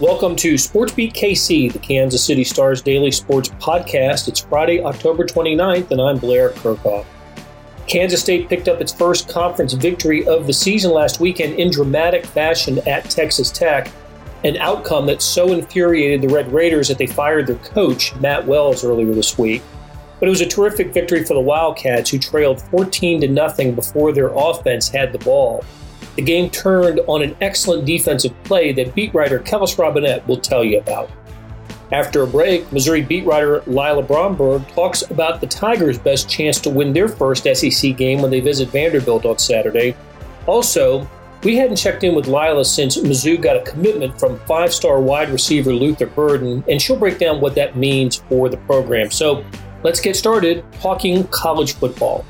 Welcome to Sports Beat KC, the Kansas City Stars daily sports podcast. It's Friday, October 29th, and I'm Blair Kerkhoff. Kansas State picked up its first conference victory of the season last weekend in dramatic fashion at Texas Tech, an outcome that so infuriated the Red Raiders that they fired their coach, Matt Wells, earlier this week. But it was a terrific victory for the Wildcats, who trailed 14 to nothing before their offense had the ball. The game turned on an excellent defensive play that beat writer Kellis Robinett will tell you about. After a break, Missouri beat writer Lila Bromberg talks about the Tigers' best chance to win their first SEC game when they visit Vanderbilt on Saturday. Also, we hadn't checked in with Lila since Mizzou got a commitment from five star wide receiver Luther Burden, and she'll break down what that means for the program. So let's get started talking college football.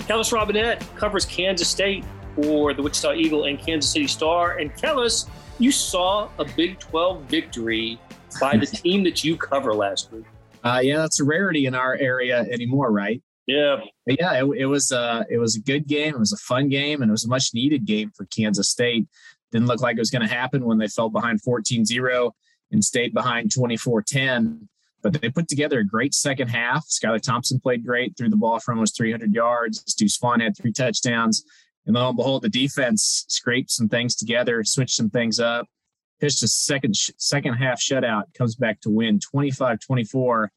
Kellis Robinett covers Kansas State for the Wichita Eagle and Kansas City Star. And Kellis, you saw a Big 12 victory by the team that you cover last week. Uh, yeah, that's a rarity in our area anymore, right? Yeah. But yeah, it, it was uh, it was a good game. It was a fun game, and it was a much needed game for Kansas State. Didn't look like it was going to happen when they fell behind 14-0 and stayed behind 24-10. But they put together a great second half. Skylar Thompson played great, threw the ball for almost 300 yards. Deuce Vaughn had three touchdowns. And lo and behold, the defense scraped some things together, switched some things up, pitched a second second half shutout, comes back to win 25-24.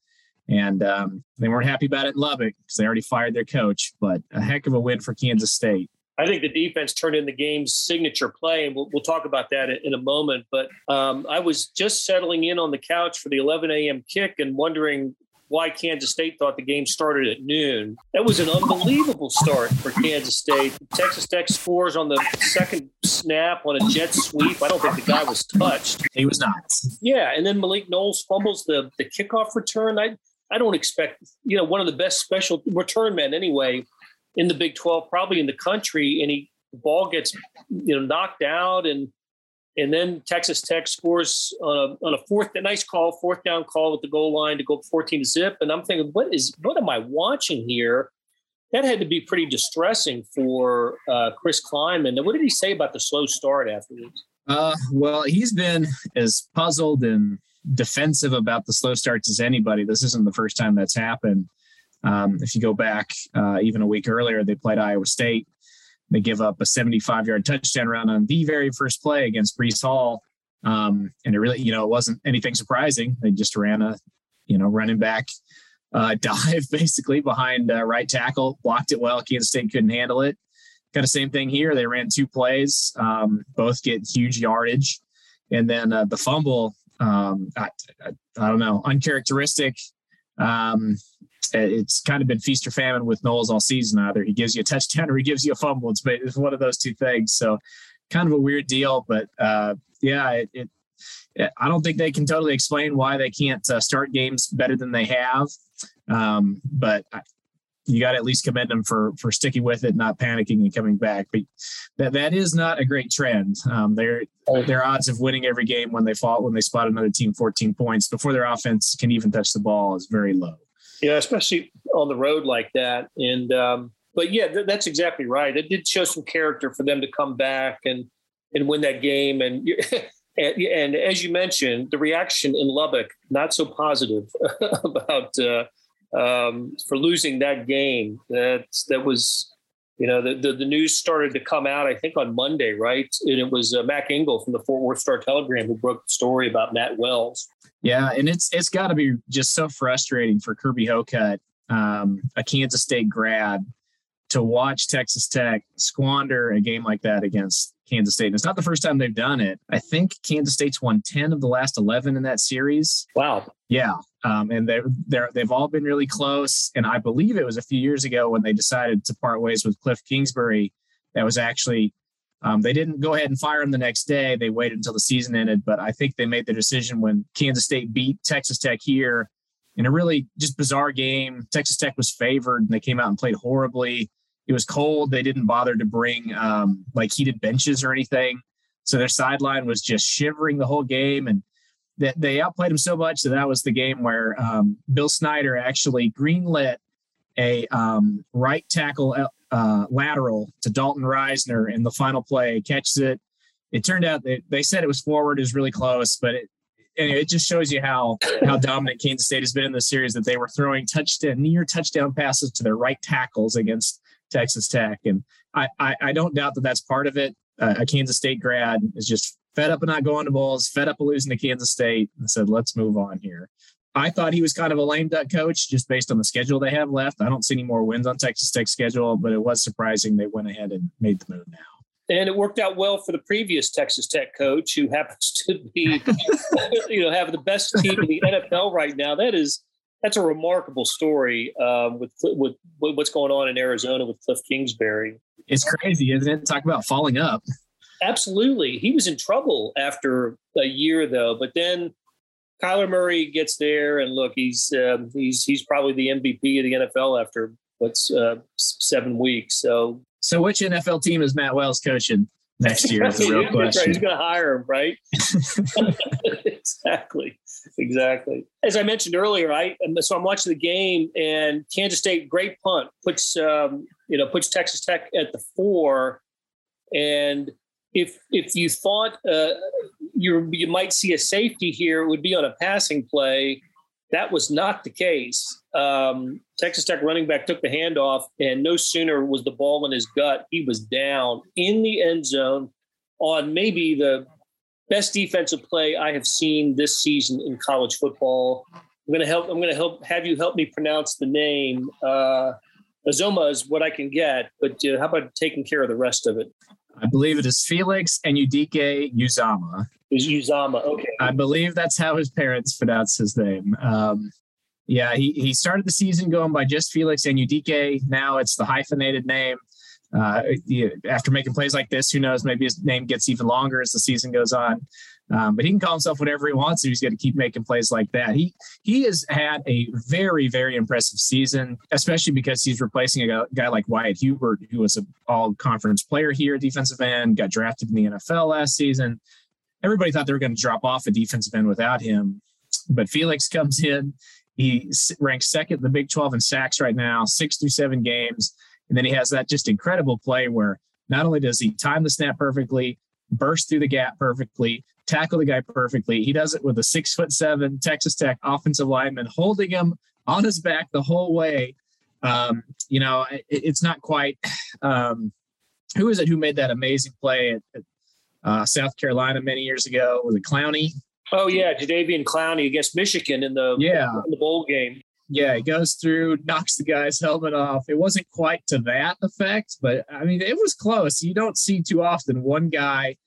And um, they weren't happy about it in Lubbock because they already fired their coach, but a heck of a win for Kansas State. I think the defense turned in the game's signature play, and we'll, we'll talk about that in a moment. But um, I was just settling in on the couch for the 11 a.m. kick and wondering why Kansas State thought the game started at noon. That was an unbelievable start for Kansas State. Texas Tech scores on the second snap on a jet sweep. I don't think the guy was touched. He was not. Yeah, and then Malik Knowles fumbles the the kickoff return. I I don't expect you know one of the best special return men anyway in the Big Twelve, probably in the country, and he the ball gets you know knocked out and and then Texas Tech scores on a, on a fourth, a nice call, fourth down call at the goal line to go 14 to zip. And I'm thinking, what is, what am I watching here? That had to be pretty distressing for uh, Chris Klieman. What did he say about the slow start afterwards? Uh, well, he's been as puzzled and defensive about the slow starts as anybody. This isn't the first time that's happened. Um, if you go back uh, even a week earlier, they played Iowa State they give up a 75 yard touchdown run on the very first play against Breece Hall. Um, and it really, you know, it wasn't anything surprising. They just ran a, you know, running back uh, dive basically behind uh, right tackle, blocked it well. Kansas State couldn't handle it. Kind of same thing here. They ran two plays, um, both get huge yardage. And then uh, the fumble, um, I, I, I, don't know, uncharacteristic. Um, it's kind of been feast or famine with Knowles all season. Either he gives you a touchdown or he gives you a fumble. It's, it's one of those two things. So kind of a weird deal, but uh, yeah, it, it, I don't think they can totally explain why they can't uh, start games better than they have. Um, but I, you got to at least commend them for for sticking with it, not panicking and coming back. But that that is not a great trend. Um, their their odds of winning every game when they fought when they spot another team 14 points before their offense can even touch the ball is very low. Yeah, especially on the road like that. And um, but yeah, th- that's exactly right. It did show some character for them to come back and and win that game. And and, and as you mentioned, the reaction in Lubbock not so positive about uh, um, for losing that game. That that was. You know, the, the, the, news started to come out, I think, on Monday, right? And it was uh, Mac Engel from the Fort Worth Star Telegram who broke the story about Matt Wells. Yeah, and it's it's got to be just so frustrating for Kirby Hocutt, um, a Kansas State grad, to watch Texas Tech squander a game like that against Kansas State. And it's not the first time they've done it. I think Kansas State's won ten of the last eleven in that series. Wow. Yeah, um, and they're they're they've all been really close. And I believe it was a few years ago when they decided to part ways with Cliff Kingsbury. That was actually um, they didn't go ahead and fire him the next day. They waited until the season ended, but I think they made the decision when Kansas State beat Texas Tech here in a really just bizarre game. Texas Tech was favored and they came out and played horribly. It was cold. They didn't bother to bring um, like heated benches or anything. So their sideline was just shivering the whole game. And that they outplayed them so much that that was the game where um, Bill Snyder actually greenlit a um, right tackle uh, lateral to Dalton Risner in the final play, catches it, it turned out that they said it was forward, was really close, but it, anyway, it just shows you how how dominant Kansas State has been in the series that they were throwing touchdown near touchdown passes to their right tackles against Texas Tech, and I I, I don't doubt that that's part of it. Uh, a Kansas State grad is just fed up of not going to bowls, fed up of losing to Kansas State, and said, "Let's move on here." I thought he was kind of a lame duck coach just based on the schedule they have left. I don't see any more wins on Texas Tech's schedule, but it was surprising they went ahead and made the move now. And it worked out well for the previous Texas Tech coach, who happens to be, you know, have the best team in the NFL right now. That is, that's a remarkable story um, with, with, with what's going on in Arizona with Cliff Kingsbury. It's crazy, isn't it? Talk about falling up. Absolutely, he was in trouble after a year though, but then Kyler Murray gets there, and look, he's um, he's he's probably the MVP of the NFL after what's uh, seven weeks. So, so which NFL team is Matt Wells coaching next year? Is the real question. Right. He's going to hire him, right? exactly, exactly. As I mentioned earlier, I so I'm watching the game, and Kansas State great punt puts um, you know puts Texas Tech at the four, and if if you thought uh, you you might see a safety here, it would be on a passing play. That was not the case. Um, Texas Tech running back took the handoff, and no sooner was the ball in his gut, he was down in the end zone on maybe the best defensive play I have seen this season in college football. I'm to help. I'm to help have you help me pronounce the name. Uh, Azoma is what I can get, but uh, how about taking care of the rest of it? I believe it is Felix Anudike Uzomah. Is Uzomah okay? I believe that's how his parents pronounce his name. Um, yeah, he, he started the season going by just Felix Anudike. Now it's the hyphenated name. Uh, after making plays like this, who knows? Maybe his name gets even longer as the season goes on. Um, but he can call himself whatever he wants. He's going to keep making plays like that. He he has had a very very impressive season, especially because he's replacing a guy like Wyatt Hubert, who was an All Conference player here, defensive end, got drafted in the NFL last season. Everybody thought they were going to drop off a defensive end without him, but Felix comes in. He ranks second in the Big 12 in sacks right now, six through seven games. And then he has that just incredible play where not only does he time the snap perfectly, burst through the gap perfectly, tackle the guy perfectly. He does it with a six foot seven Texas Tech offensive lineman holding him on his back the whole way. Um, you know, it, it's not quite. Um, who is it who made that amazing play at, at uh, South Carolina many years ago? Was it Clowney? Oh yeah, Jadeveon Clowney against Michigan in the yeah in the bowl game. Yeah, he goes through, knocks the guy's helmet off. It wasn't quite to that effect, but I mean, it was close. You don't see too often one guy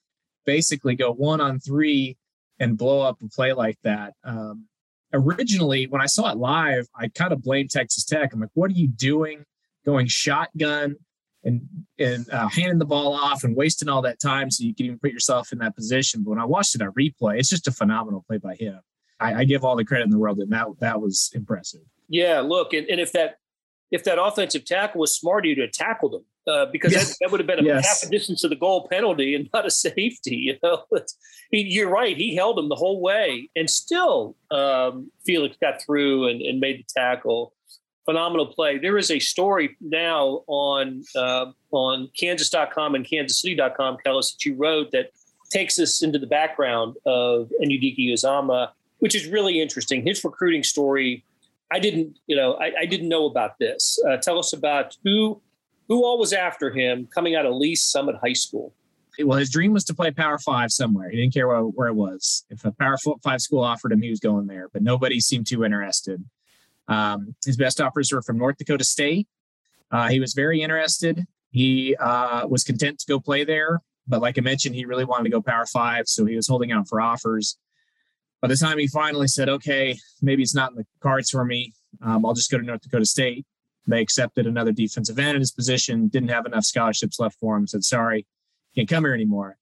basically go one on three and blow up a play like that. Um, originally, when I saw it live, I kind of blamed Texas Tech. I'm like, what are you doing going shotgun and and uh, handing the ball off and wasting all that time so you can even put yourself in that position? But when I watched it on replay, it's just a phenomenal play by him. I, I give all the credit in the world, and that that was impressive. Yeah, look, and, and if that if that offensive tackle was smart, you'd have tackled him uh, because yes. that, that, would have been a yes. half a distance to the goal penalty and not a safety. You know, he, you're right. He held him the whole way, and still um, Felix got through and, and, made the tackle. Phenomenal play. There is a story now on uh, on Kansas.com and KansasCity.com, Kellis, that you wrote that takes us into the background of Anudike Uzomah, which is really interesting. His recruiting story. I didn't, you know, I, I didn't know about this. Uh, tell us about who who all was after him coming out of Lee's Summit High School? Well, his dream was to play Power Five somewhere. He didn't care where, where it was. If a Power Five school offered him, he was going there, but nobody seemed too interested. Um, his best offers were from North Dakota State. Uh, he was very interested. He uh, was content to go play there, but like I mentioned, he really wanted to go Power Five, so he was holding out for offers. By the time he finally said, "Okay, maybe it's not in the cards for me. Um, I'll just go to North Dakota State," They accepted another defensive end in his position, didn't have enough scholarships left for him, said, sorry, can't come here anymore.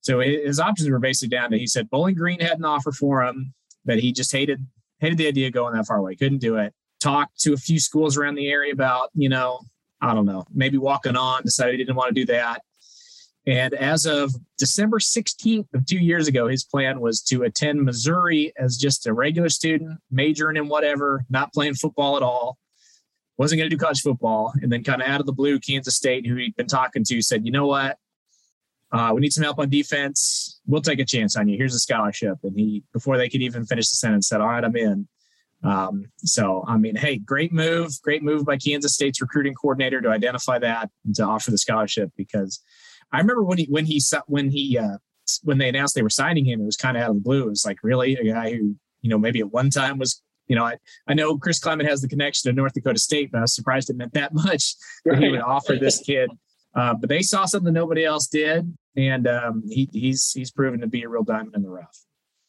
So his options were basically down to he said Bowling Green had an offer for him, but he just hated hated the idea of going that far away, couldn't do it. Talked to a few schools around the area about, you know, I don't know, maybe walking on, decided he didn't want to do that. And as of December 16th of two years ago, his plan was to attend Missouri as just a regular student, majoring in whatever, not playing football at all wasn't going to do college football. And then kind of out of the blue, Kansas State, who he'd been talking to, said, you know what? uh, we need some help on defense. We'll take a chance on you. Here's a scholarship. And he, before they could even finish the sentence, said, All right, I'm in. Um, so, I mean, hey, great move. Great move by Kansas State's recruiting coordinator to identify that and to offer the scholarship because I remember when he, when he, when he, uh, when they announced they were signing him, it was kind of out of the blue. It was like, really? A guy who, you know, maybe at one time was you know, I, I know Chris Klieman has the connection to North Dakota State, but I was surprised it meant that much that right. he would offer this kid uh, but they saw something nobody else did, and um, he, he's he's proven to be a real diamond in the rough.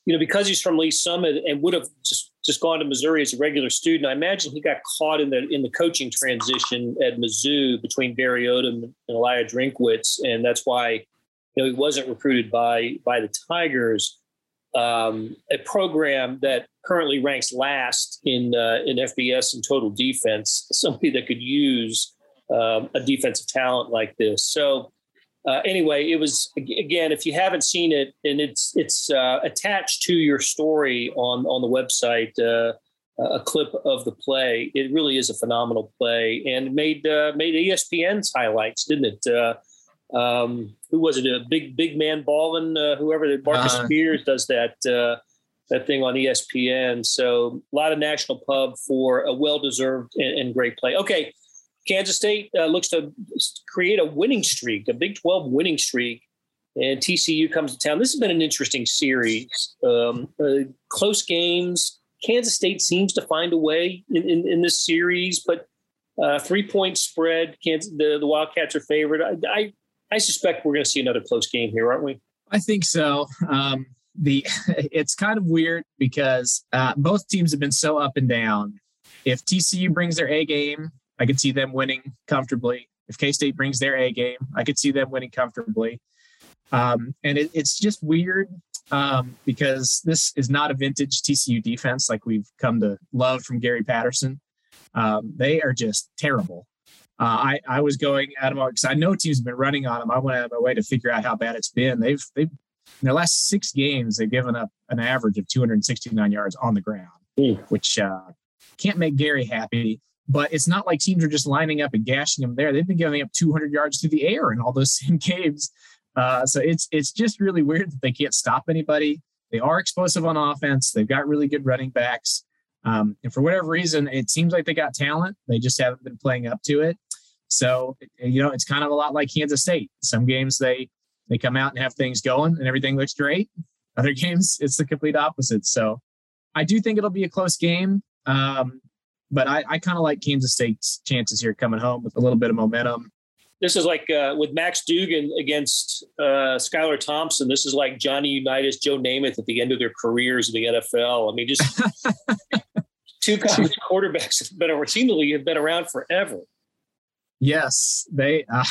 You know, because he's from Lee Summit and would have just just gone to Missouri as a regular student, I imagine he got caught in the in the coaching transition at Mizzou between Barry Odom and Eli Drinkwitz, and that's why you know he wasn't recruited by by the Tigers. Um, a program that currently ranks last in uh, in FBS and total defense, somebody that could use um, a defensive talent like this. So uh, anyway, it was again, if you haven't seen it, and it's it's uh, attached to your story on on the website, uh, a clip of the play. It really is a phenomenal play, and made uh, made ESPN's highlights, didn't it? Uh, um, who was it? A big big man balling, uh, whoever Marcus uh-huh. Spears does that that thing on ESPN. So a lot of national pub for a well deserved and, and great play. Okay. Kansas State uh, looks to create a winning streak, a Big 12 winning streak, and TCU comes to town. This has been an interesting series. Um, uh, close games. Kansas State seems to find a way in, in, in this series, but uh, three point spread. Kansas, the, the Wildcats are favored. I, I, I suspect we're going to see another close game here, aren't we? I think so. Um, the it's kind of weird because uh, both teams have been so up and down. If TCU brings their A game, I could see them winning comfortably. If K State brings their A game, I could see them winning comfortably. Um, and it, it's just weird um, because this is not a vintage TCU defense like we've come to love from Gary Patterson. Um, they are just terrible. Uh, I, I was going out of my because I know teams have been running on them. I went out of my way to figure out how bad it's been. They've they've in their last six games they've given up an average of 269 yards on the ground, mm. which uh, can't make Gary happy. But it's not like teams are just lining up and gashing them there. They've been giving up 200 yards through the air in all those same games. Uh, so it's it's just really weird that they can't stop anybody. They are explosive on offense. They've got really good running backs. Um, and for whatever reason, it seems like they got talent. They just haven't been playing up to it. So you know, it's kind of a lot like Kansas State. Some games they they come out and have things going and everything looks great. Other games, it's the complete opposite. So I do think it'll be a close game. Um, but I, I kind of like Kansas State's chances here coming home with a little bit of momentum. This is like uh, with Max Duggan against uh, Skylar Thompson. This is like Johnny Unitas, Joe Namath at the end of their careers in the NFL. I mean, just two college quarterbacks have been around, seemingly have been around forever. Yes, they, uh,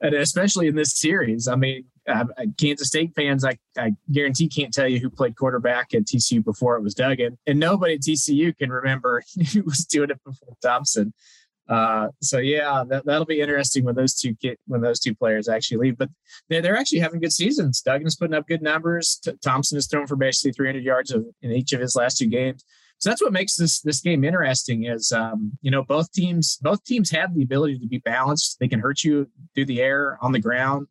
and especially in this series. I mean, uh, Kansas State fans, I, I guarantee can't tell you who played quarterback at TCU before it was Duggan, and nobody at TCU can remember who was doing it before Thompson. Uh, so yeah, that, that'll be interesting when those two get when those two players actually leave. But they're, they're actually having good seasons. Duggan's putting up good numbers. T- Thompson has thrown for basically 300 yards of, in each of his last two games. So that's what makes this this game interesting. Is um, you know both teams both teams have the ability to be balanced. They can hurt you through the air, on the ground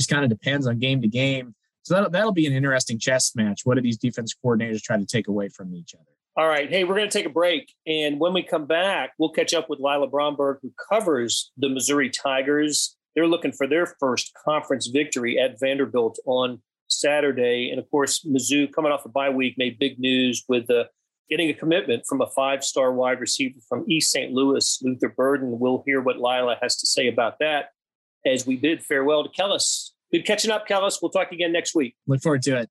just kind of depends on game to game. So that'll, that'll be an interesting chess match. What do these defense coordinators try to take away from each other? All right. Hey, we're going to take a break. And when we come back, we'll catch up with Lila Bromberg, who covers the Missouri Tigers. They're looking for their first conference victory at Vanderbilt on Saturday. And of course, Mizzou, coming off a bye week, made big news with uh, getting a commitment from a five star wide receiver from East St. Louis, Luther Burden. We'll hear what Lila has to say about that as we bid farewell to Kellis. Good catching up, Kellis. We'll talk again next week. Look forward to it.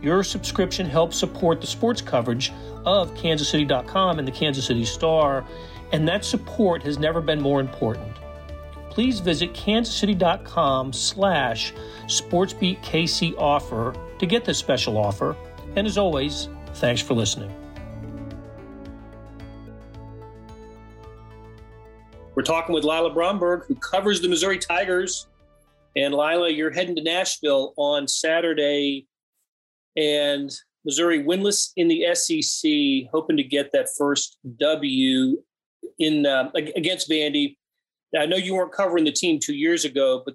Your subscription helps support the sports coverage of kansascity.com and the Kansas City Star, and that support has never been more important. Please visit kansascity.com slash sportsbeatkc offer to get this special offer. And as always, thanks for listening. We're talking with Lila Bromberg, who covers the Missouri Tigers. And Lila, you're heading to Nashville on Saturday, and Missouri winless in the SEC, hoping to get that first W in uh, against Vandy. Now, I know you weren't covering the team two years ago, but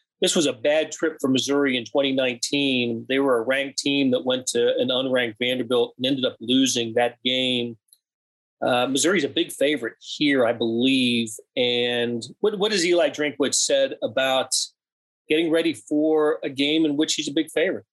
this was a bad trip for Missouri in 2019. They were a ranked team that went to an unranked Vanderbilt and ended up losing that game. Uh, Missouri's a big favorite here, I believe. And what, what has Eli Drinkwitz said about getting ready for a game in which he's a big favorite?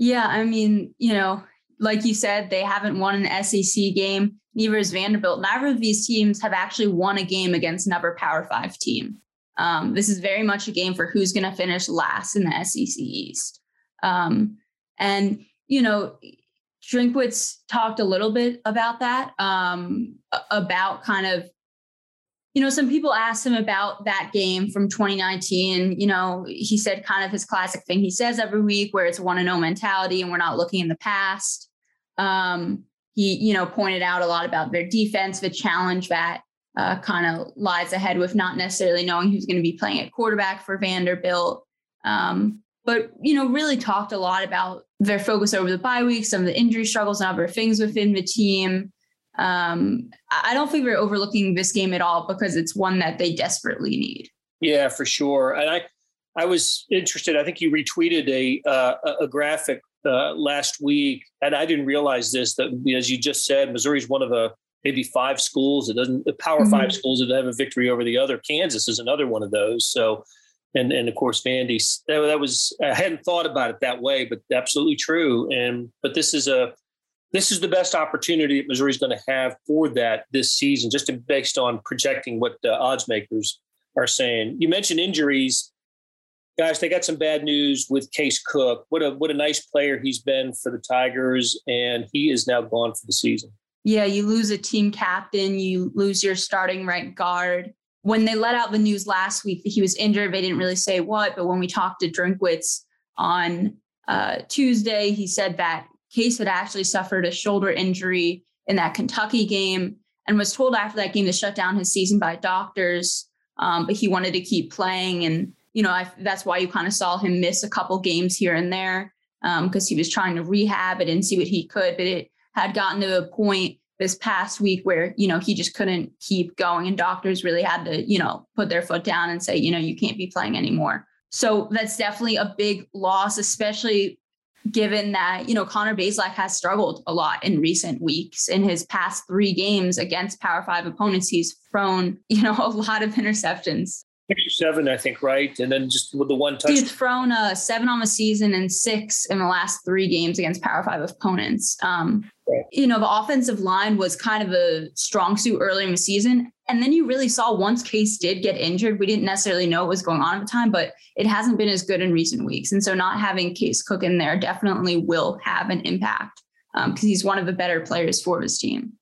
Yeah, I mean, you know, like you said, they haven't won an SEC game. Neither has Vanderbilt. Neither of these teams have actually won a game against another Power Five team. Um, this is very much a game for who's going to finish last in the SEC East. Um, and, you know, Drinkwitz talked a little bit about that, um, about kind of, you know, some people asked him about that game from 2019. You know, he said kind of his classic thing he says every week where it's one and no mentality and we're not looking in the past. Um, he, you know, pointed out a lot about their defense, the challenge that uh, kind of lies ahead with not necessarily knowing who's going to be playing at quarterback for Vanderbilt. Um, but you know, really talked a lot about their focus over the bye week, some of the injury struggles and other things within the team. Um, I don't think we're overlooking this game at all because it's one that they desperately need. Yeah, for sure. And I, I was interested. I think you retweeted a uh, a graphic uh, last week, and I didn't realize this. That as you just said, Missouri is one of the maybe five schools. It doesn't the Power mm-hmm. Five schools that have a victory over the other. Kansas is another one of those. So and and of course Vandy. That, that was I hadn't thought about it that way, but absolutely true. And but this is a this is the best opportunity that Missouri's going to have for that this season, just based on projecting what the odds makers are saying. You mentioned injuries, guys. They got some bad news with Case Cook. What a what a nice player he's been for the Tigers, and he is now gone for the season. Yeah, you lose a team captain, you lose your starting right guard when they let out the news last week that he was injured, they didn't really say what. But when we talked to Drinkwitz on uh, Tuesday, he said that Case had actually suffered a shoulder injury in that Kentucky game and was told after that game to shut down his season by doctors. Um, but he wanted to keep playing. And, you know, I, that's why you kind of saw him miss a couple games here and there because um, he was trying to rehab it and see what he could. But it had gotten to a point this past week where you know he just couldn't keep going and doctors really had to you know put their foot down and say you know you can't be playing anymore so that's definitely a big loss especially given that you know connor bazelak has struggled a lot in recent weeks. In his past three games against power five opponents he's thrown you know a lot of interceptions seven, I think, right? And then just with the one touch. He's thrown uh, seven on the season and six in the last three games against Power Five opponents. Um, right. You know, the offensive line was kind of a strong suit early in the season. And then you really saw once Case did get injured, we didn't necessarily know what was going on at the time, but it hasn't been as good in recent weeks. And so not having Case Cook in there definitely will have an impact because um, he's one of the better players for his team.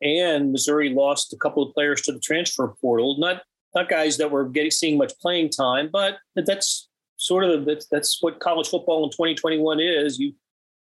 And Missouri lost a couple of players to the transfer portal. Not not guys that were getting seeing much playing time, but that's sort of that's, that's what college football in 2021 is. You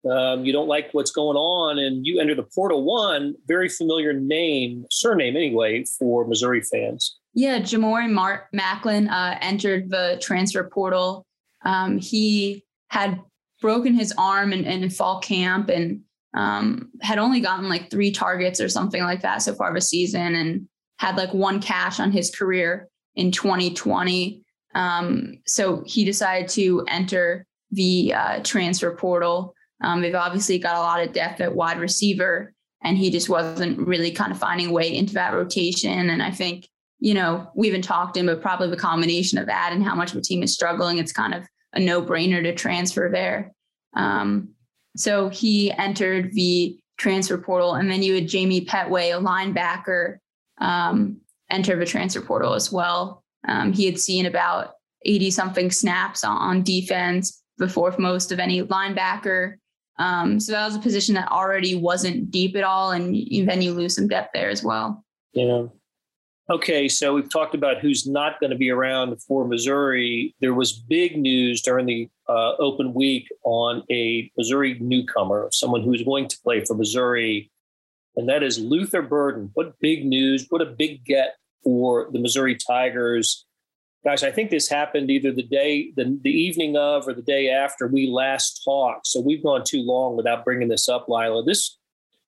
um, you don't like what's going on, and you enter the portal. One very familiar name, surname anyway, for Missouri fans. Yeah, Jamori Mark Maclin uh, entered the transfer portal. Um, he had broken his arm in, in fall camp and um, had only gotten like three targets or something like that so far this season, and had like one cash on his career in 2020. Um, so he decided to enter the uh, transfer portal. Um, they've obviously got a lot of depth at wide receiver. and he just wasn't really kind of finding a way into that rotation. And I think, you know, we even talked him, but probably the combination of that and how much the team is struggling, it's kind of a no brainer to transfer there. Um, so he entered the transfer portal, and then you had Jamie Petway, a linebacker, um, enter the transfer portal as well. Um, he had seen about 80 something snaps on defense, the fourth most of any linebacker. Um, so that was a position that already wasn't deep at all, and then you lose some depth there as well. Yeah. Okay, so we've talked about who's not going to be around for Missouri. There was big news during the uh, open week on a Missouri newcomer, someone who's going to play for Missouri, and that is Luther Burden. What big news! What a big get for the Missouri Tigers. Guys, I think this happened either the day, the, the evening of, or the day after we last talked. So we've gone too long without bringing this up, Lila. This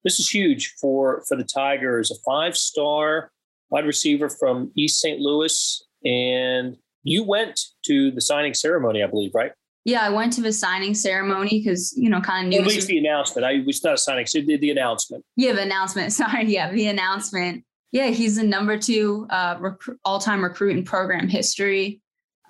this is huge for for the Tigers. A five star wide receiver from East St. Louis. And you went to the signing ceremony, I believe, right? Yeah, I went to the signing ceremony because, you know, kind of news. At least the announcement. I was not a signing, so the, the announcement. Yeah, the announcement. Sorry. Yeah, the announcement. Yeah, he's the number two uh, rec- all time recruit in program history.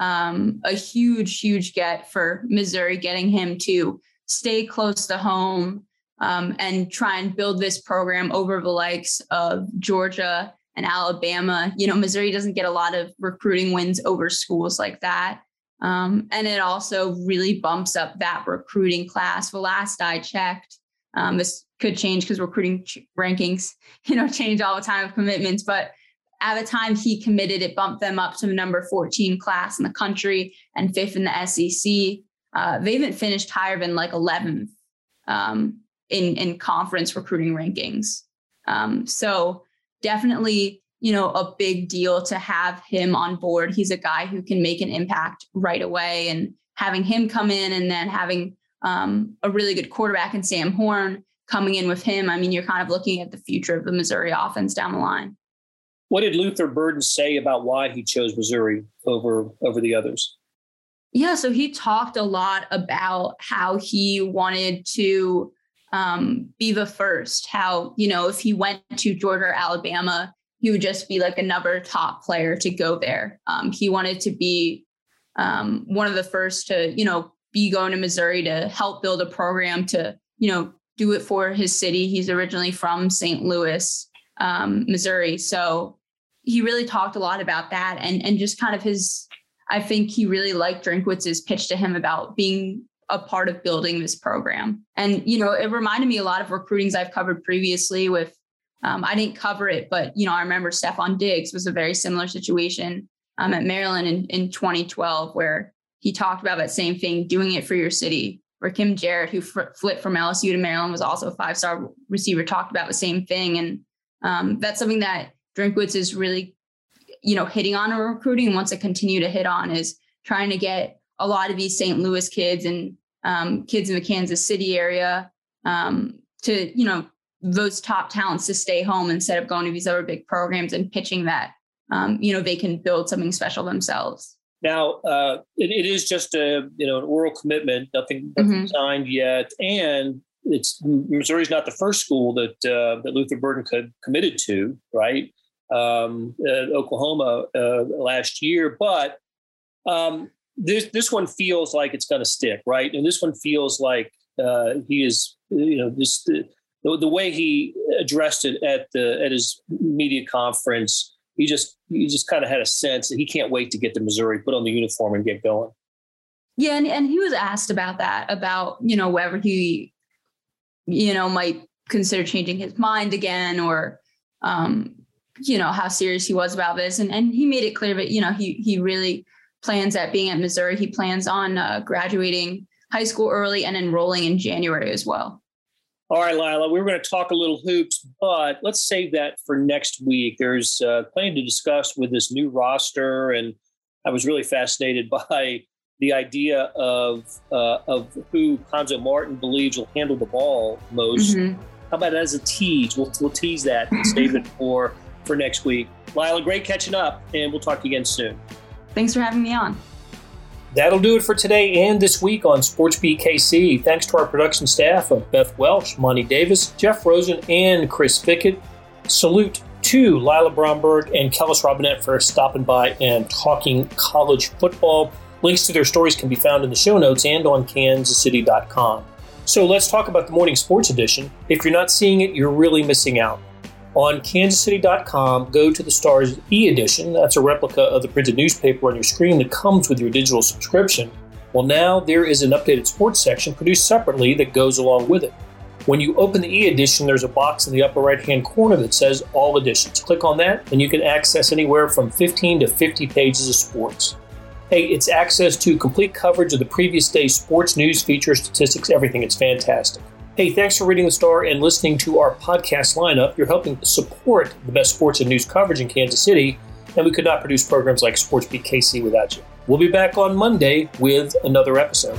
Um, a huge, huge get for Missouri, getting him to stay close to home um, and try and build this program over the likes of Georgia and Alabama. You know, Missouri doesn't get a lot of recruiting wins over schools like that. Um, and it also really bumps up that recruiting class. The last I checked, um, this could change because recruiting ch- rankings, you know, change all the time of commitments. But at the time he committed, it bumped them up to the number 14 class in the country and fifth in the SEC. Uh, they haven't finished higher than like 11th um, in in conference recruiting rankings. Um, so definitely, you know, a big deal to have him on board. He's a guy who can make an impact right away. And having him come in and then having um, a really good quarterback and Sam Horn coming in with him, I mean, you're kind of looking at the future of the Missouri offense down the line. What did Luther Burden say about why he chose Missouri over over the others? Yeah, so he talked a lot about how he wanted to um, be the first. How, you know, if he went to Georgia or Alabama, he would just be like another top player to go there. Um, he wanted to be um, one of the first to, you know, be going to Missouri to help build a program to, you know, do it for his city. He's originally from St. Louis, um, Missouri. So he really talked a lot about that and, and just kind of his, I think he really liked Drinkwitz's pitch to him about being a part of building this program. And, you know, it reminded me a lot of recruitings I've covered previously with, um, I didn't cover it, but, you know, I remember Stefon Diggs was a very similar situation um, at Maryland in, in 2012, where he talked about that same thing, doing it for your city. Rakim Jarrett, who fr- flipped from LSU to Maryland, was also a five star receiver, talked about the same thing. And um, that's something that Drinkwitz is really, you know, hitting on in recruiting and wants to continue to hit on is trying to get a lot of these St. Louis kids and um, kids in the Kansas City area um, to, you know, those top talents to stay home instead of going to these other big programs and pitching that, um, you know, they can build something special themselves. Now, uh, it, it is just a, you know, an oral commitment, nothing, nothing mm-hmm. signed yet. And it's Missouri's not the first school that uh, that Luther Burden could committed to, right? Um, uh, Oklahoma uh, last year, but um, this this one feels like it's going to stick, right? And this one feels like uh, he is, you know, this the, the way he addressed it at the at his media conference. He just he just kind of had a sense that he can't wait to get to Missouri, put on the uniform, and get going. Yeah, and, and he was asked about that, about you know whether he, you know, might consider changing his mind again, or um, you know how serious he was about this, and and he made it clear that you know he he really plans at being at Missouri. He plans on uh, graduating high school early and enrolling in January as well. All right, Lila, we were going to talk a little hoops, but let's save that for next week. There's uh, plenty to discuss with this new roster, and I was really fascinated by the idea of uh, of who Cuonzo Martin believes will handle the ball most. Mm-hmm. How about that as a tease? We'll, we'll tease that and save it for for next week. Lila, great catching up, and we'll talk again soon. Thanks for having me on. That'll do it for today and this week on Sports KC. Thanks to our production staff of Beth Welsh, Monty Davis, Jeff Rosen, and Chris Fickett. Salute to Lila Bromberg and Kellis Robinett for stopping by and talking college football. Links to their stories can be found in the show notes and on kansascity.com. So let's talk about the morning sports edition. If you're not seeing it, you're really missing out. On kansascity.com, go to the Stars e edition. That's a replica of the printed newspaper on your screen that comes with your digital subscription. Well, now there is an updated sports section produced separately that goes along with it. When you open the e edition, there's a box in the upper right hand corner that says All Editions. Click on that, and you can access anywhere from 15 to 50 pages of sports. Hey, it's access to complete coverage of the previous day's sports news, features, statistics, everything. It's fantastic. Hey, thanks for reading the Star and listening to our podcast lineup. You're helping support the best sports and news coverage in Kansas City, and we could not produce programs like Sports Beat KC without you. We'll be back on Monday with another episode.